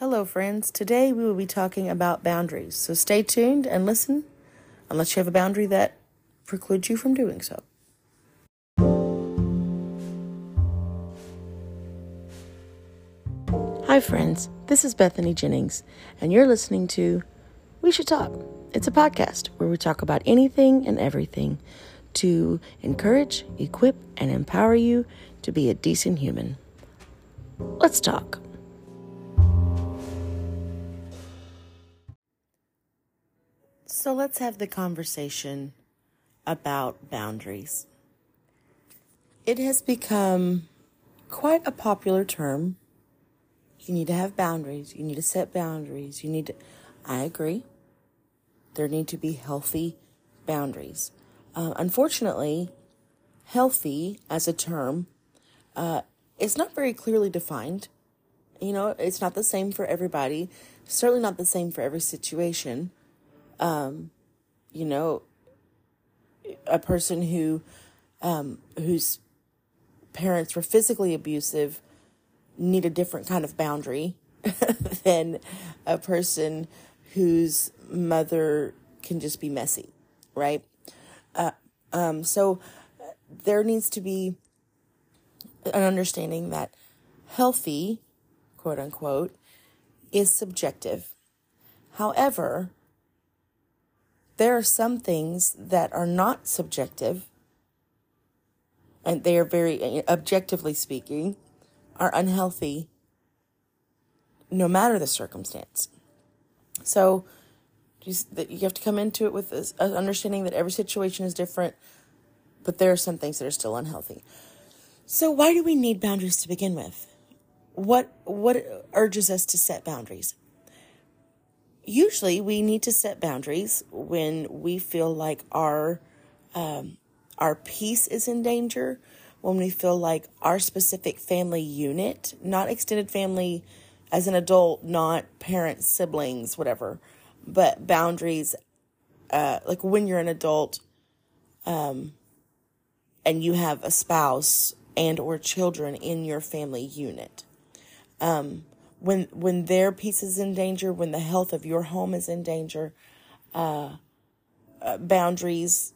Hello, friends. Today we will be talking about boundaries. So stay tuned and listen, unless you have a boundary that precludes you from doing so. Hi, friends. This is Bethany Jennings, and you're listening to We Should Talk. It's a podcast where we talk about anything and everything to encourage, equip, and empower you to be a decent human. Let's talk. So let's have the conversation about boundaries. It has become quite a popular term. You need to have boundaries. You need to set boundaries. You need to, I agree. There need to be healthy boundaries. Uh, unfortunately, healthy as a term uh, is not very clearly defined. You know, it's not the same for everybody. Certainly not the same for every situation. Um, you know, a person who um, whose parents were physically abusive need a different kind of boundary than a person whose mother can just be messy, right? Uh, um, so there needs to be an understanding that healthy, quote unquote, is subjective. However, there are some things that are not subjective, and they are very uh, objectively speaking, are unhealthy no matter the circumstance. So that you have to come into it with this uh, understanding that every situation is different, but there are some things that are still unhealthy. So why do we need boundaries to begin with? What what urges us to set boundaries? Usually, we need to set boundaries when we feel like our um, our peace is in danger, when we feel like our specific family unit, not extended family as an adult, not parents, siblings, whatever, but boundaries, uh, like when you're an adult, um, and you have a spouse and or children in your family unit. Um, when when their peace is in danger, when the health of your home is in danger, uh, uh, boundaries,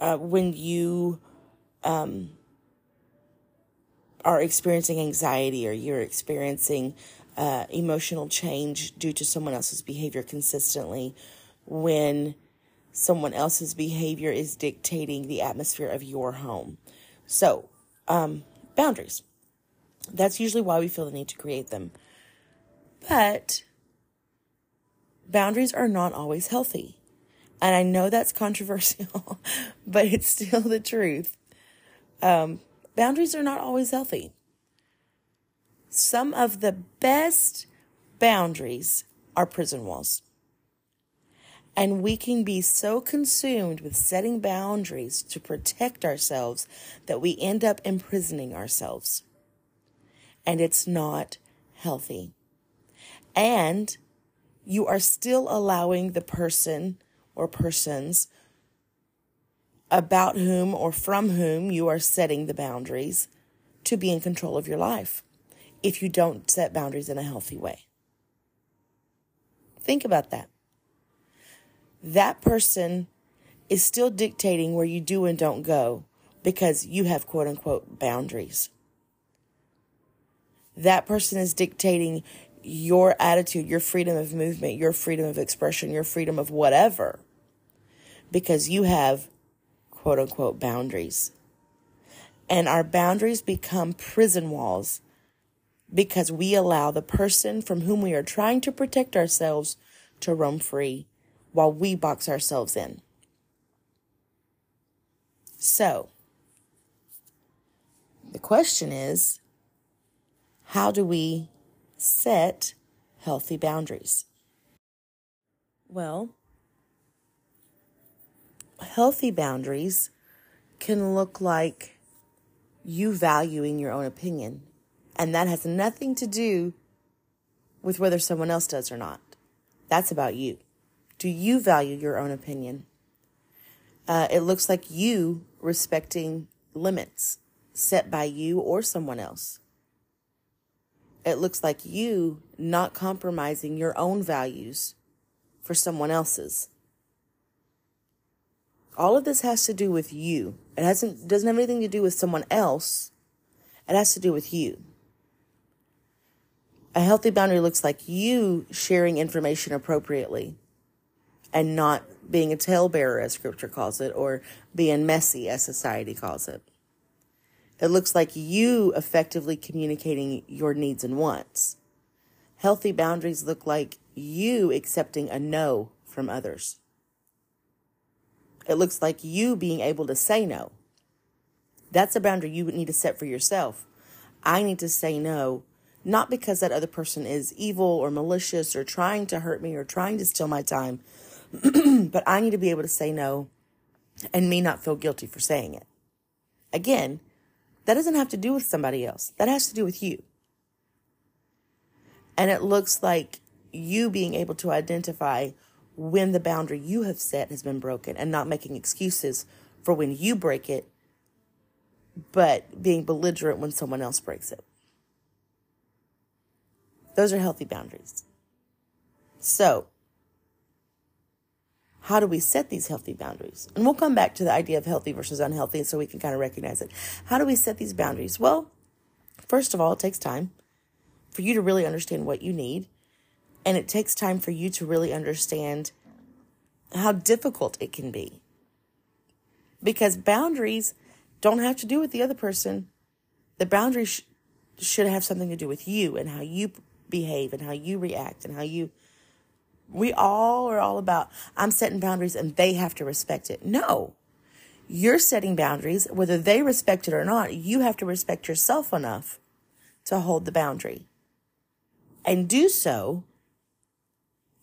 uh, when you um, are experiencing anxiety or you're experiencing uh, emotional change due to someone else's behavior consistently, when someone else's behavior is dictating the atmosphere of your home. So, um, boundaries. That's usually why we feel the need to create them. But boundaries are not always healthy. And I know that's controversial, but it's still the truth. Um, boundaries are not always healthy. Some of the best boundaries are prison walls. And we can be so consumed with setting boundaries to protect ourselves that we end up imprisoning ourselves. And it's not healthy. And you are still allowing the person or persons about whom or from whom you are setting the boundaries to be in control of your life if you don't set boundaries in a healthy way. Think about that that person is still dictating where you do and don't go because you have quote unquote boundaries. That person is dictating your attitude, your freedom of movement, your freedom of expression, your freedom of whatever because you have quote unquote boundaries. And our boundaries become prison walls because we allow the person from whom we are trying to protect ourselves to roam free while we box ourselves in. So, the question is how do we set healthy boundaries? Well, healthy boundaries can look like you valuing your own opinion, and that has nothing to do with whether someone else does or not. That's about you. Do you value your own opinion? Uh, it looks like you respecting limits set by you or someone else. It looks like you not compromising your own values for someone else's. All of this has to do with you. It hasn't doesn't have anything to do with someone else. It has to do with you. A healthy boundary looks like you sharing information appropriately and not being a talebearer, as scripture calls it, or being messy, as society calls it. It looks like you effectively communicating your needs and wants. Healthy boundaries look like you accepting a no from others. It looks like you being able to say no. That's a boundary you would need to set for yourself. I need to say no, not because that other person is evil or malicious or trying to hurt me or trying to steal my time, but I need to be able to say no and me not feel guilty for saying it. Again, that doesn't have to do with somebody else. That has to do with you. And it looks like you being able to identify when the boundary you have set has been broken and not making excuses for when you break it, but being belligerent when someone else breaks it. Those are healthy boundaries. So, how do we set these healthy boundaries? And we'll come back to the idea of healthy versus unhealthy so we can kind of recognize it. How do we set these boundaries? Well, first of all, it takes time for you to really understand what you need. And it takes time for you to really understand how difficult it can be. Because boundaries don't have to do with the other person. The boundaries sh- should have something to do with you and how you behave and how you react and how you we all are all about, I'm setting boundaries and they have to respect it. No, you're setting boundaries, whether they respect it or not, you have to respect yourself enough to hold the boundary and do so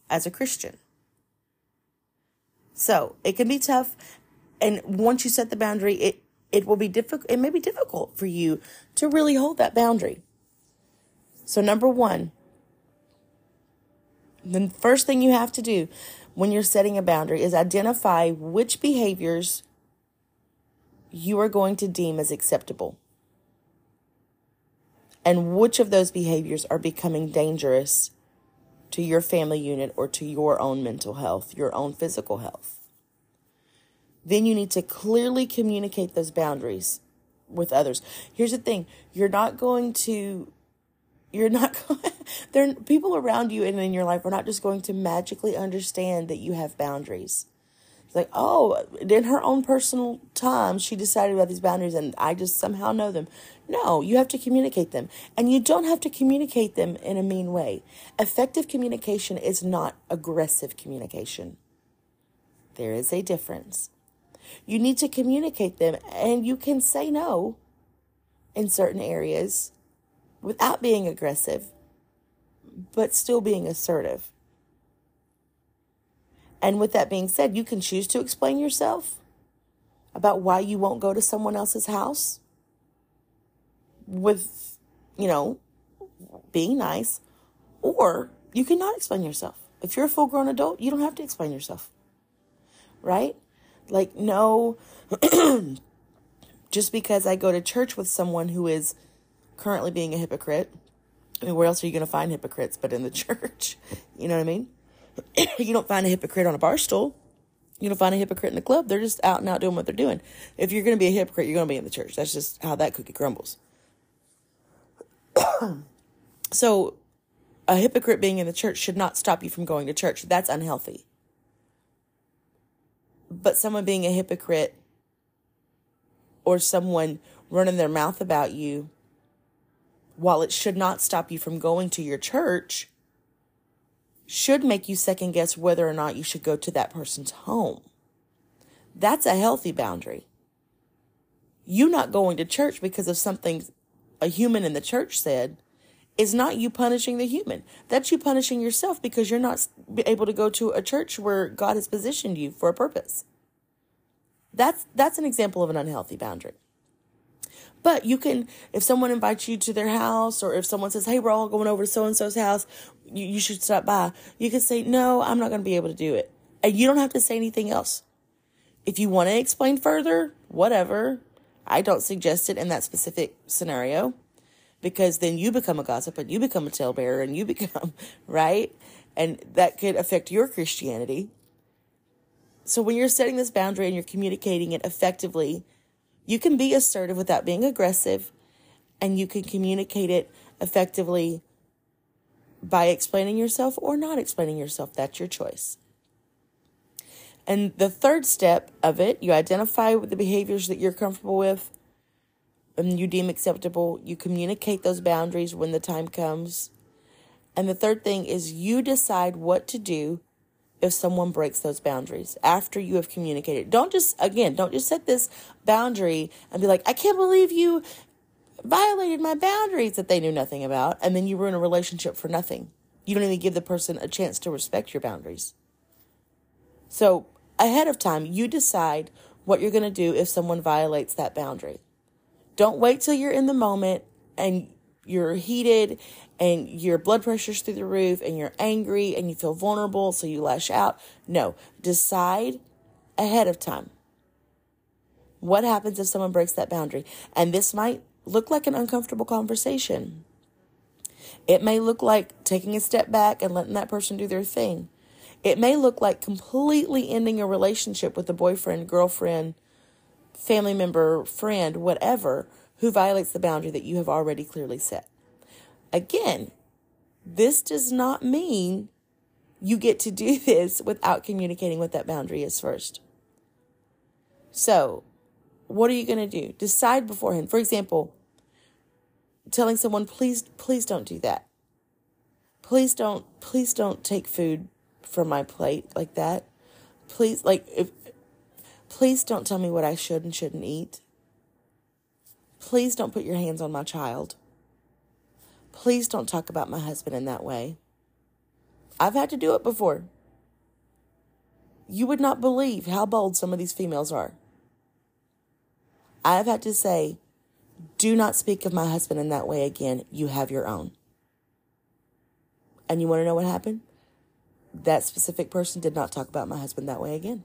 as a Christian. So it can be tough. And once you set the boundary, it, it will be difficult. It may be difficult for you to really hold that boundary. So number one, the first thing you have to do when you're setting a boundary is identify which behaviors you are going to deem as acceptable and which of those behaviors are becoming dangerous to your family unit or to your own mental health, your own physical health. Then you need to clearly communicate those boundaries with others. Here's the thing you're not going to you're not there people around you and in your life are not just going to magically understand that you have boundaries. It's like oh in her own personal time she decided about these boundaries and i just somehow know them. No you have to communicate them. And you don't have to communicate them in a mean way. Effective communication is not aggressive communication. There is a difference. You need to communicate them and you can say no in certain areas without being aggressive, but still being assertive. And with that being said, you can choose to explain yourself about why you won't go to someone else's house with, you know, being nice, or you cannot explain yourself. If you're a full grown adult, you don't have to explain yourself. Right? Like, no, just because I go to church with someone who is currently being a hypocrite. I mean, where else are you going to find hypocrites but in the church? You know what I mean? you don't find a hypocrite on a bar stool. You don't find a hypocrite in the club. They're just out and out doing what they're doing. If you're going to be a hypocrite, you're going to be in the church. That's just how that cookie crumbles. so, a hypocrite being in the church should not stop you from going to church. That's unhealthy. But someone being a hypocrite or someone running their mouth about you while it should not stop you from going to your church, should make you second guess whether or not you should go to that person's home. That's a healthy boundary. You not going to church because of something a human in the church said is not you punishing the human. That's you punishing yourself because you're not able to go to a church where God has positioned you for a purpose. That's that's an example of an unhealthy boundary. But you can, if someone invites you to their house or if someone says, hey, we're all going over to so and so's house, you, you should stop by. You can say, no, I'm not going to be able to do it. And you don't have to say anything else. If you want to explain further, whatever. I don't suggest it in that specific scenario. because then you become a gossip and you become a talebearer and you become, right? And that could affect your Christianity. So when you're setting this boundary and you're communicating it effectively, you can be assertive without being aggressive and you can communicate it effectively by explaining yourself or not explaining yourself. That's your choice. And the third step of it, you identify the behaviors that you're comfortable with and you deem acceptable. You communicate those boundaries when the time comes. And the third thing is you decide what to do if someone breaks those boundaries after you have communicated. Don't just, again, don't just set this boundary and be like, I can't believe you violated my boundaries that they knew nothing about. And then you ruin a relationship for nothing. You don't even give the person a chance to respect your boundaries. So ahead of time, you decide what you're going to do if someone violates that boundary. Don't wait till you're in the moment and you're heated and your blood pressure's through the roof and you're angry and you feel vulnerable, so you lash out. No, decide ahead of time. What happens if someone breaks that boundary? And this might look like an uncomfortable conversation. It may look like taking a step back and letting that person do their thing. It may look like completely ending a relationship with a boyfriend, girlfriend, family member, friend, whatever, who violates the boundary that you have already clearly set. Again, this does not mean you get to do this without communicating what that boundary is first. So, what are you going to do? Decide beforehand. For example, telling someone, please, please don't do that. Please don't, please don't take food from my plate like that. Please, like, if, please don't tell me what I should and shouldn't eat. Please don't put your hands on my child. Please don't talk about my husband in that way. I've had to do it before. You would not believe how bold some of these females are. I've had to say, do not speak of my husband in that way again. You have your own. And you want to know what happened? That specific person did not talk about my husband that way again.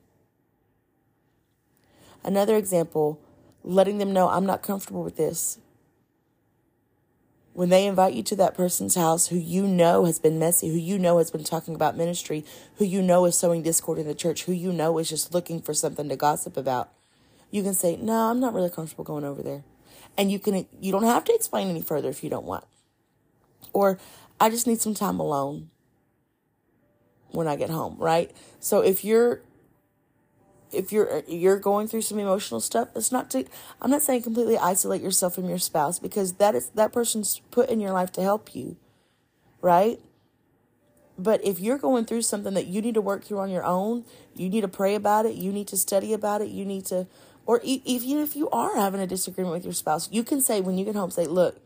Another example, letting them know I'm not comfortable with this. When they invite you to that person's house who you know has been messy, who you know has been talking about ministry, who you know is sowing discord in the church, who you know is just looking for something to gossip about, you can say, No, I'm not really comfortable going over there. And you can you don't have to explain any further if you don't want. Or i just need some time alone when i get home right? So if you're if you're you're going through some emotional stuff it's not to i'm not saying completely isolate yourself from your spouse because that is that person's put in your life to help you right but if you're going through something that you need to work through on your own you need to pray about it you need to study about it you need to or even if you are having a disagreement with your spouse, you can say when you get home, say, look,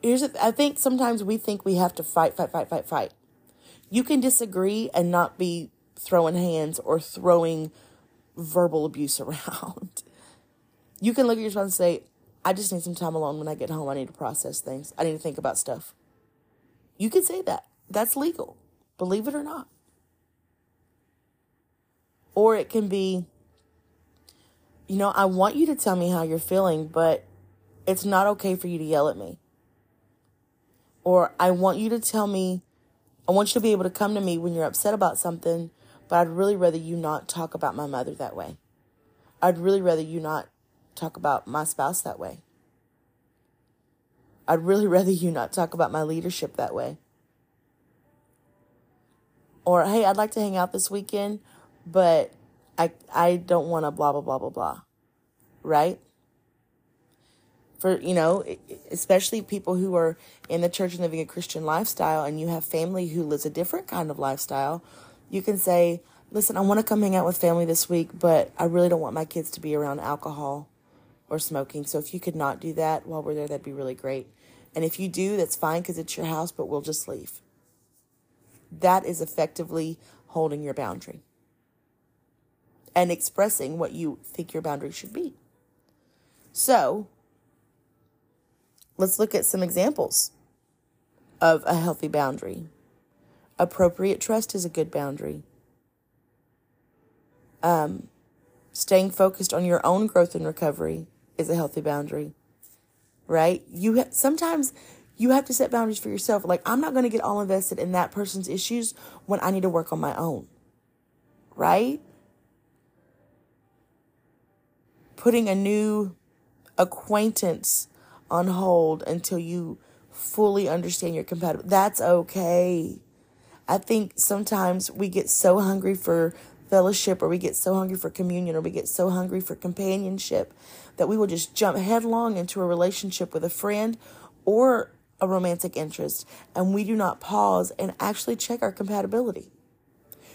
here's, a, I think sometimes we think we have to fight, fight, fight, fight, fight. You can disagree and not be throwing hands or throwing verbal abuse around. you can look at your spouse and say, I just need some time alone when I get home. I need to process things. I need to think about stuff. You can say that. That's legal, believe it or not. Or it can be, you know, I want you to tell me how you're feeling, but it's not okay for you to yell at me. Or I want you to tell me, I want you to be able to come to me when you're upset about something, but I'd really rather you not talk about my mother that way. I'd really rather you not talk about my spouse that way. I'd really rather you not talk about my leadership that way. Or, hey, I'd like to hang out this weekend, but I I don't want to blah blah blah blah blah. Right? For you know, especially people who are in the church and living a Christian lifestyle and you have family who lives a different kind of lifestyle, you can say, "Listen, I want to come hang out with family this week, but I really don't want my kids to be around alcohol or smoking. So if you could not do that while we're there, that'd be really great. And if you do, that's fine because it's your house, but we'll just leave." That is effectively holding your boundary and expressing what you think your boundary should be. So, let's look at some examples of a healthy boundary. Appropriate trust is a good boundary. Um, staying focused on your own growth and recovery is a healthy boundary. right? You ha- sometimes you have to set boundaries for yourself. Like I'm not going to get all invested in that person's issues when I need to work on my own. Right? Putting a new acquaintance on hold until you fully understand your compatible. That's okay. I think sometimes we get so hungry for fellowship or we get so hungry for communion or we get so hungry for companionship that we will just jump headlong into a relationship with a friend or a romantic interest and we do not pause and actually check our compatibility.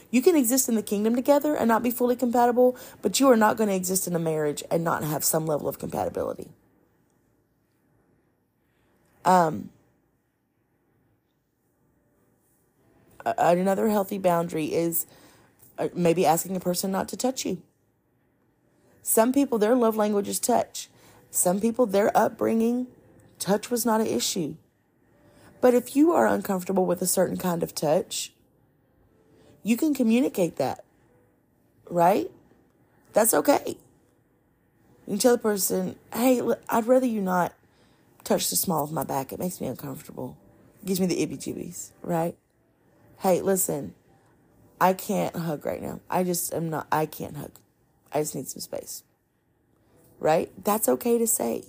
You can exist in the kingdom together and not be fully compatible, but you are not going to exist in a marriage and not have some level of compatibility. Um, another healthy boundary is uh, maybe asking a person not to touch you. Some people, their love language is touch. Some people, their upbringing, touch was not an issue. But if you are uncomfortable with a certain kind of touch, you can communicate that, right? That's okay. You can tell the person, hey, I'd rather you not touch the small of my back. It makes me uncomfortable. It gives me the ibby jibbies, right? Hey, listen, I can't hug right now. I just am not, I can't hug. I just need some space. Right? That's okay to say.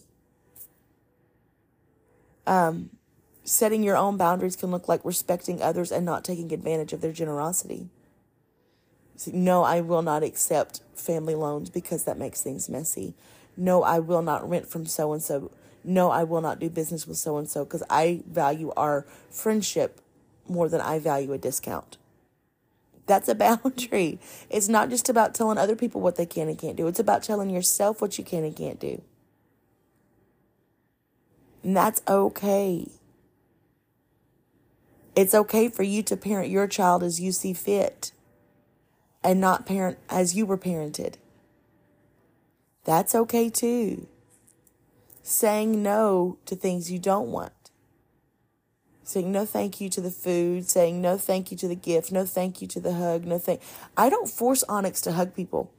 Um, setting your own boundaries can look like respecting others and not taking advantage of their generosity. no, I will not accept family loans because that makes things messy. No, I will not rent from so and so. No, I will not do business with so and so because I value our friendship more than I value a discount. That's a boundary. It's not just about telling other people what they can and can't do, it's about telling yourself what you can and can't do. And that's okay. It's okay for you to parent your child as you see fit and not parent as you were parented. That's okay too. Saying no to things you don't want saying no thank you to the food, saying no thank you to the gift, no thank you to the hug, no thank. I don't force Onyx to hug people.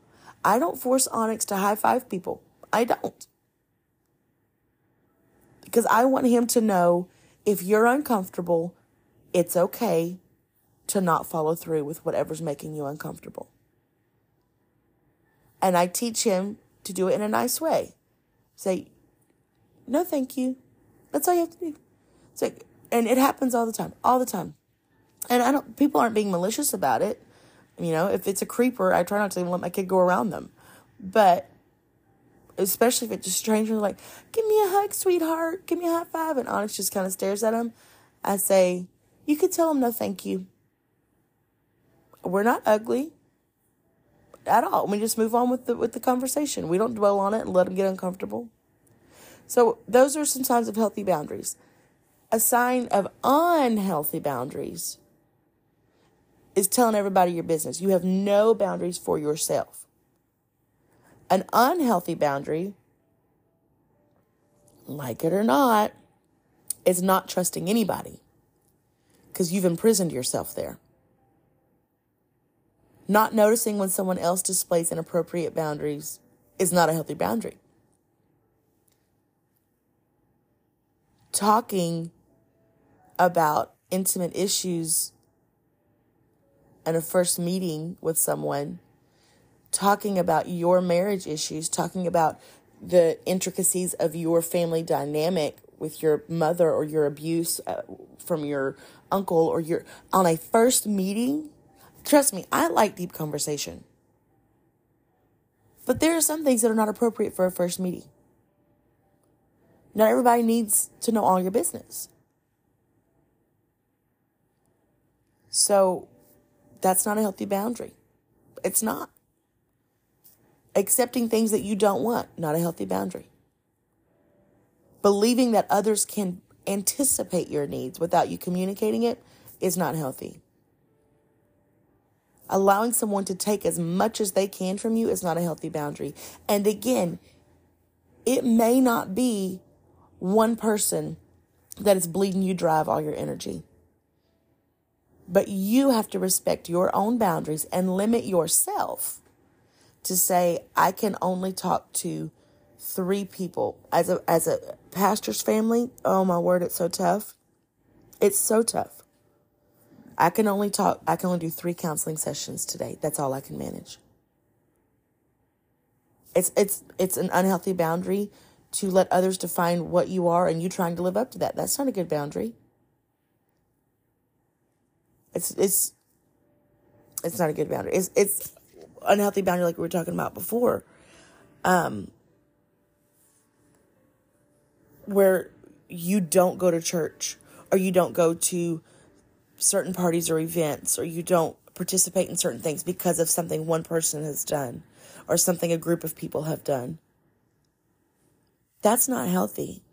I don't force Onyx to high five people. I don't. Because I want him to know if you're uncomfortable, it's okay to not follow through with whatever's making you uncomfortable. And I teach him to do it in a nice way. Say, no, thank you. That's all you have to do. Say, and it happens all the time, all the time. And I don't, people aren't being malicious about it. You know, if it's a creeper, I try not to even let my kid go around them. But especially if it's a stranger, like, give me a hug, sweetheart, give me a high five. And Onyx just kind of stares at him. I say, you could tell him no thank you. We're not ugly at all. We just move on with the with the conversation. We don't dwell on it and let them get uncomfortable. So those are some signs of healthy boundaries a sign of unhealthy boundaries is telling everybody your business. You have no boundaries for yourself. An unhealthy boundary, like it or not, is not trusting anybody because you've imprisoned yourself there. Not noticing when someone else displays inappropriate boundaries is not a healthy boundary. Talking about intimate issues and a first meeting with someone, talking about your marriage issues, talking about the intricacies of your family dynamic with your mother or your abuse uh, from your uncle or your on a first meeting trust me i like deep conversation. But there are some things that are not appropriate for a first meeting. Not everybody needs to know all your business So that's not a healthy boundary. It's not. Accepting things that you don't want, not a healthy boundary. Believing that others can anticipate your needs without you communicating it is not healthy. Allowing someone to take as much as they can from you is not a healthy boundary. And again, it may not be one person that is bleeding you of all your energy. But you have to respect your own boundaries and limit yourself to say, I can only talk to three people as a as a pastor's family. Oh my word, it's so tough. It's so tough. I can only talk. I can only do three counseling sessions today. That's all I can manage. It's it's it's an unhealthy boundary to let others define what you are and you trying to live up to that. That's not a good boundary. It's it's it's not a good boundary. It's it's unhealthy boundary like we were talking about before. Um where you don't go to church or you don't go to certain parties or events or you don't participate in certain things because of something one person has done or something a group of people have done. That's not healthy.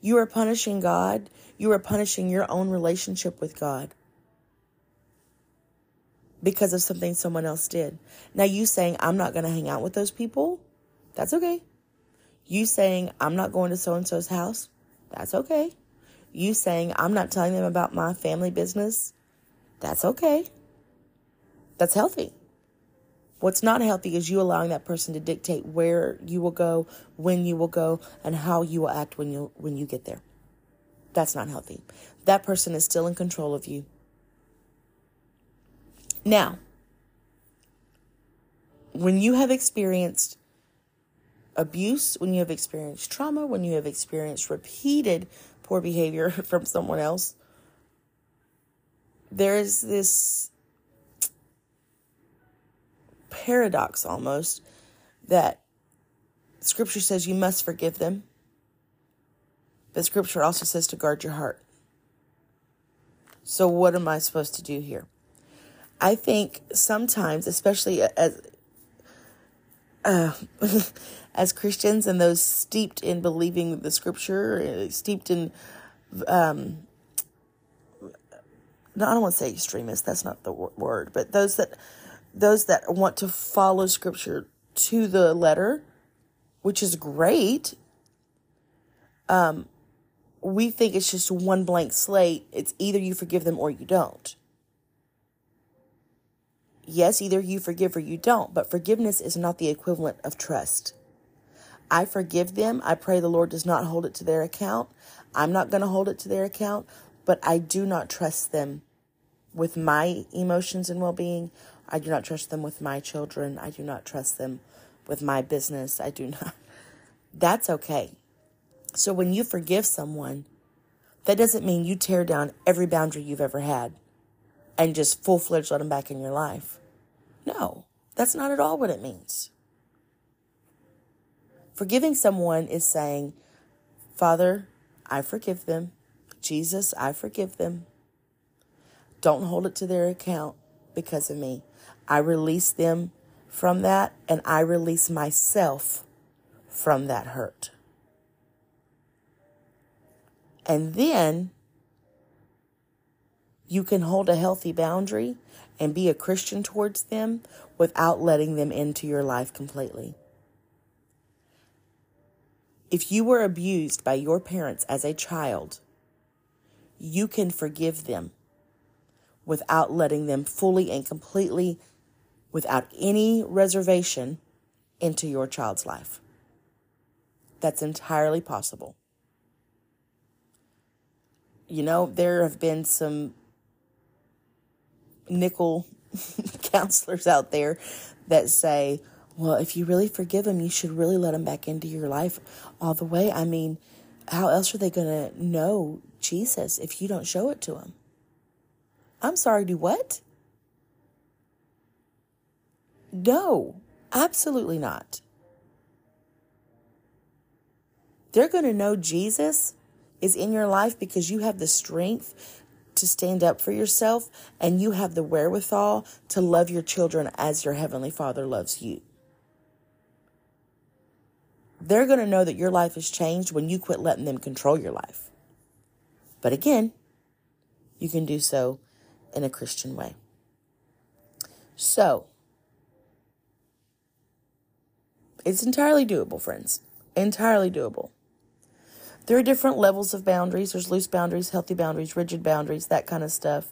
You are punishing God. You are punishing your own relationship with God because of something someone else did. Now, you saying, I'm not going to hang out with those people, that's okay. You saying, I'm not going to so and so's house, that's okay. You saying, I'm not telling them about my family business, that's okay. That's healthy. What's not healthy is you allowing that person to dictate where you will go, when you will go, and how you will act when you when you get there. That's not healthy. That person is still in control of you. Now, when you have experienced abuse, when you have experienced trauma, when you have experienced repeated poor behavior from someone else, there is this paradox almost that scripture says you must forgive them, but scripture also says to guard your heart. So, what am I supposed to do here? I think sometimes, especially as uh, as Christians and those steeped in believing the scripture, steeped in, um, no, I don't want to say extremists. That's not the word, but those that those that want to follow scripture to the letter, which is great. Um, we think it's just one blank slate. It's either you forgive them or you don't. Yes, either you forgive or you don't, but forgiveness is not the equivalent of trust. I forgive them. I pray the Lord does not hold it to their account. I'm not going to hold it to their account, but I do not trust them with my emotions and well being. I do not trust them with my children. I do not trust them with my business. I do not. That's okay. So when you forgive someone, that doesn't mean you tear down every boundary you've ever had and just full fledged let them back in your life. No, that's not at all what it means. Forgiving someone is saying, Father, I forgive them. Jesus, I forgive them. Don't hold it to their account because of me. I release them from that and I release myself from that hurt. And then you can hold a healthy boundary and be a Christian towards them without letting them into your life completely. If you were abused by your parents as a child, you can forgive them without letting them fully and completely, without any reservation, into your child's life. That's entirely possible. You know, there have been some nickel counselors out there that say, well, if you really forgive them, you should really let them back into your life all the way. I mean, how else are they going to know Jesus if you don't show it to them? I'm sorry, do what? No, absolutely not. They're going to know Jesus is in your life because you have the strength to stand up for yourself and you have the wherewithal to love your children as your Heavenly Father loves you. They're going to know that your life has changed when you quit letting them control your life. But again, you can do so in a Christian way. So, it's entirely doable, friends. Entirely doable. There are different levels of boundaries. There's loose boundaries, healthy boundaries, rigid boundaries, that kind of stuff.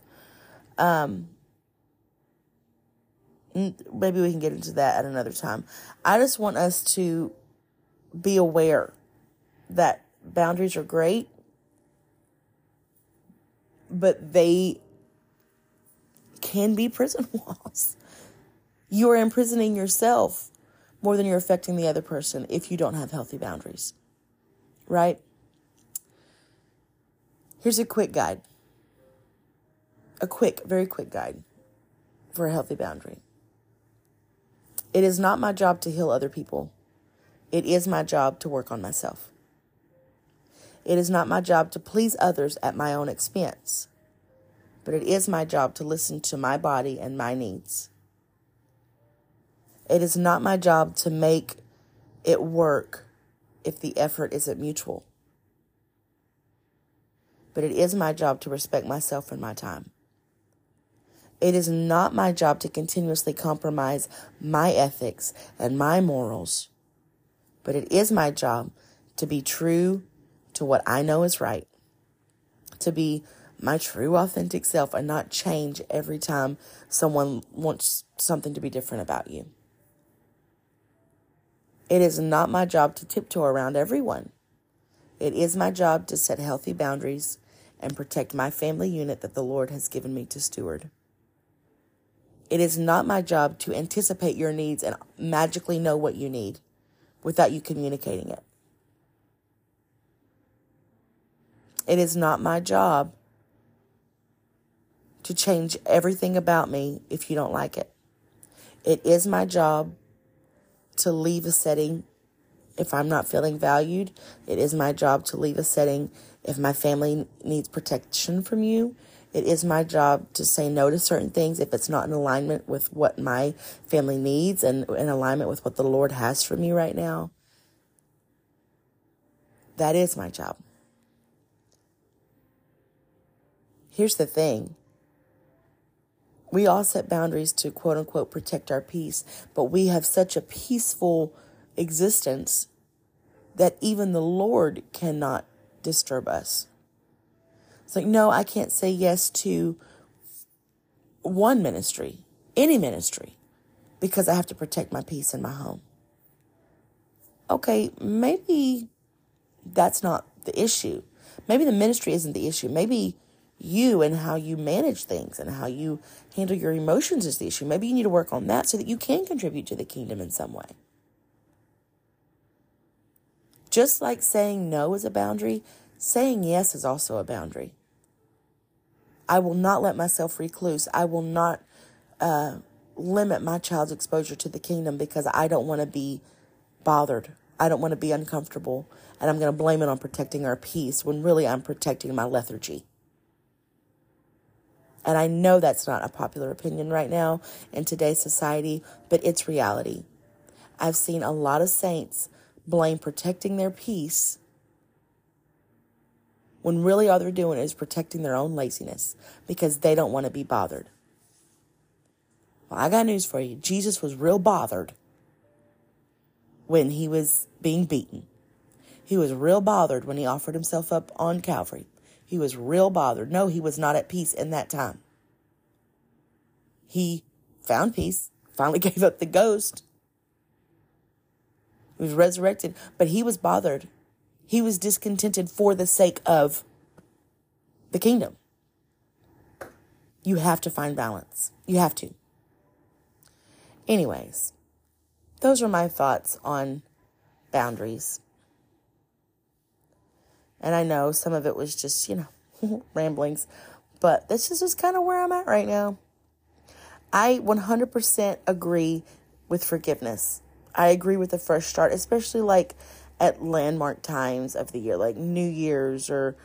Um, maybe we can get into that at another time. I just want us to be aware that boundaries are great, but they can be prison walls. You are imprisoning yourself more than you're affecting the other person if you don't have healthy boundaries. Right? Here's a quick guide. A quick, very quick guide for a healthy boundary. It is not my job to heal other people. It is my job to work on myself. It is not my job to please others at my own expense, but it is my job to listen to my body and my needs. It is not my job to make it work if the effort isn't mutual. But it is my job to respect myself and my time. It is not my job to continuously compromise my ethics and my morals, but it is my job to be true to what I know is right, to be my true authentic self and not change every time someone wants something to be different about you. It is not my job to tiptoe around everyone. It is my job to set healthy boundaries and protect my family unit that the Lord has given me to steward. It is not my job to anticipate your needs and magically know what you need without you communicating it. It is not my job to change everything about me if you don't like it. It is my job to leave a setting if I'm not feeling valued. It is my job to leave a setting if my family needs protection from you. It is my job to say no to certain things if it's not in alignment with what my family needs and in alignment with what the Lord has for me right now. That is my job. Here's the thing we all set boundaries to quote unquote protect our peace, but we have such a peaceful existence that even the Lord cannot disturb us. It's like, no, I can't say yes to one ministry, any ministry, because I have to protect my peace in my home. Okay, maybe that's not the issue. Maybe the ministry isn't the issue. Maybe you and how you manage things and how you handle your emotions is the issue. Maybe you need to work on that so that you can contribute to the kingdom in some way. Just like saying no is a boundary, saying yes is also a boundary. I will not let myself recluse. I will not uh, limit my child's exposure to the kingdom because I don't want to be bothered. I don't want to be uncomfortable. And I'm going to blame it on protecting our peace when really I'm protecting my lethargy. And I know that's not a popular opinion right now in today's society, but it's reality. I've seen a lot of saints blame protecting their peace when really all they're doing is protecting their own laziness because they don't want to be bothered. Well, I got news for you. Jesus was real bothered when he was being beaten. He was real bothered when he offered himself up on Calvary. He was real bothered. No, he was not at peace in that time. He found peace, finally gave up the ghost. He was resurrected, but he was bothered. He was discontented for the sake of the kingdom. You have to find balance. You have to. Anyways, those are my thoughts on boundaries. And I know some of it was just, you know, ramblings, but this is just kind of where I'm at right now. I 100% agree with forgiveness. I agree with the fresh start, especially like at landmark times of the year, like New Year's or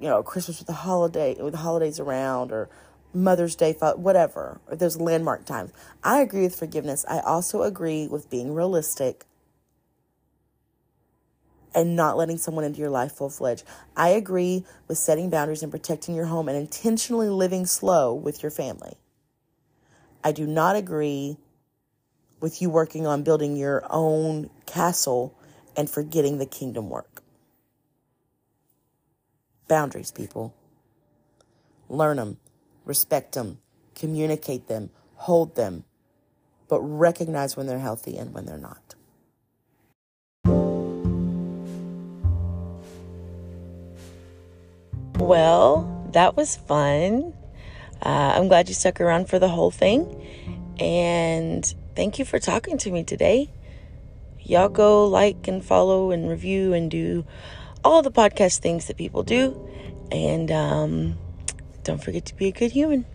you know Christmas with the holiday with the holidays around or Mother's Day, whatever. Or those landmark times. I agree with forgiveness. I also agree with being realistic and not letting someone into your life full fledged. I agree with setting boundaries and protecting your home and intentionally living slow with your family. I do not agree with you working on building your own castle and forgetting the kingdom work. Boundaries, people. Learn them, respect them, communicate them, hold them, but recognize when they're healthy and when they're not. Well, that was fun. Uh, I'm glad you stuck around for the whole thing. And thank you for talking to me today. Y'all go like and follow and review and do all the podcast things that people do. And um, don't forget to be a good human.